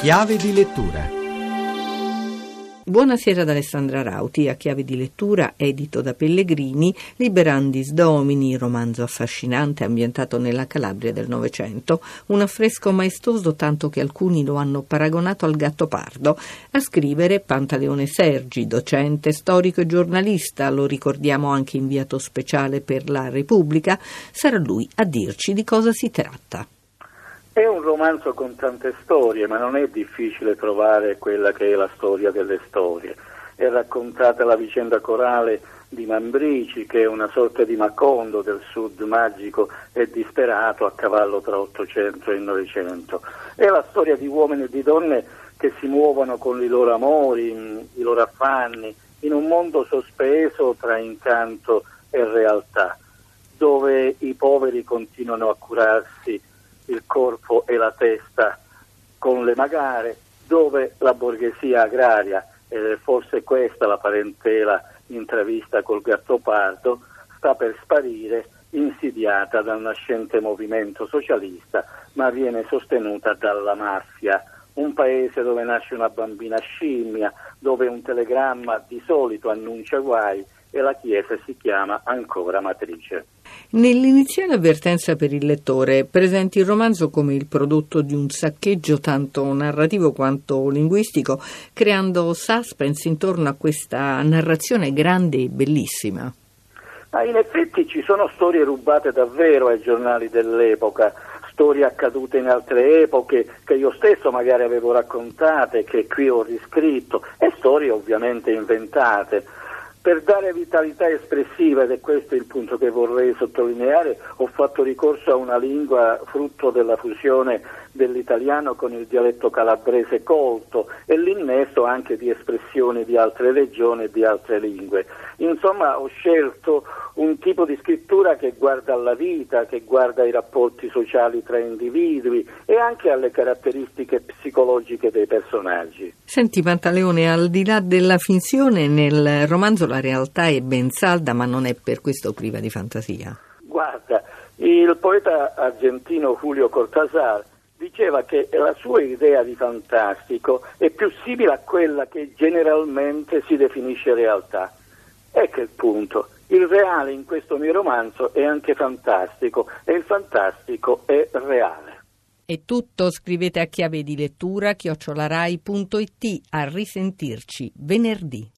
Chiave di lettura. Buonasera ad Alessandra Rauti, a chiave di lettura, edito da Pellegrini, Liberandis Domini, romanzo affascinante ambientato nella Calabria del Novecento, un affresco maestoso tanto che alcuni lo hanno paragonato al gatto pardo. A scrivere Pantaleone Sergi, docente, storico e giornalista, lo ricordiamo anche inviato speciale per la Repubblica, sarà lui a dirci di cosa si tratta. È un romanzo con tante storie, ma non è difficile trovare quella che è la storia delle storie. È raccontata la vicenda corale di Mambrici, che è una sorta di Macondo del sud magico e disperato a cavallo tra Ottocento e Novecento. È la storia di uomini e di donne che si muovono con i loro amori, i loro affanni, in un mondo sospeso tra incanto e realtà, dove i poveri continuano a curarsi il corpo e la testa con le magare, dove la borghesia agraria, ed è forse questa la parentela intravista col Gattopardo, sta per sparire insidiata dal nascente movimento socialista, ma viene sostenuta dalla mafia. Un paese dove nasce una bambina scimmia, dove un telegramma di solito annuncia guai e la Chiesa si chiama ancora matrice. Nell'iniziale avvertenza per il lettore presenti il romanzo come il prodotto di un saccheggio tanto narrativo quanto linguistico, creando suspense intorno a questa narrazione grande e bellissima. Ma in effetti ci sono storie rubate davvero ai giornali dell'epoca, storie accadute in altre epoche che io stesso magari avevo raccontate, che qui ho riscritto, e storie ovviamente inventate. Per dare vitalità espressiva, ed è questo il punto che vorrei sottolineare, ho fatto ricorso a una lingua frutto della fusione dell'italiano con il dialetto calabrese colto e l'innesto anche di espressioni di altre regioni e di altre lingue. Insomma, ho scelto un tipo di scrittura che guarda alla vita, che guarda ai rapporti sociali tra individui e anche alle caratteristiche psicologiche dei personaggi. Senti Pantaleone, al di là della finzione, nel romanzo la realtà è ben salda, ma non è per questo priva di fantasia. Guarda, il poeta argentino Julio Cortázar diceva che la sua idea di fantastico è più simile a quella che generalmente si definisce realtà. Ecco il punto. Il reale in questo mio romanzo è anche fantastico e il fantastico è reale. È tutto, scrivete a chiave di lettura chiocciolarai.it a risentirci venerdì.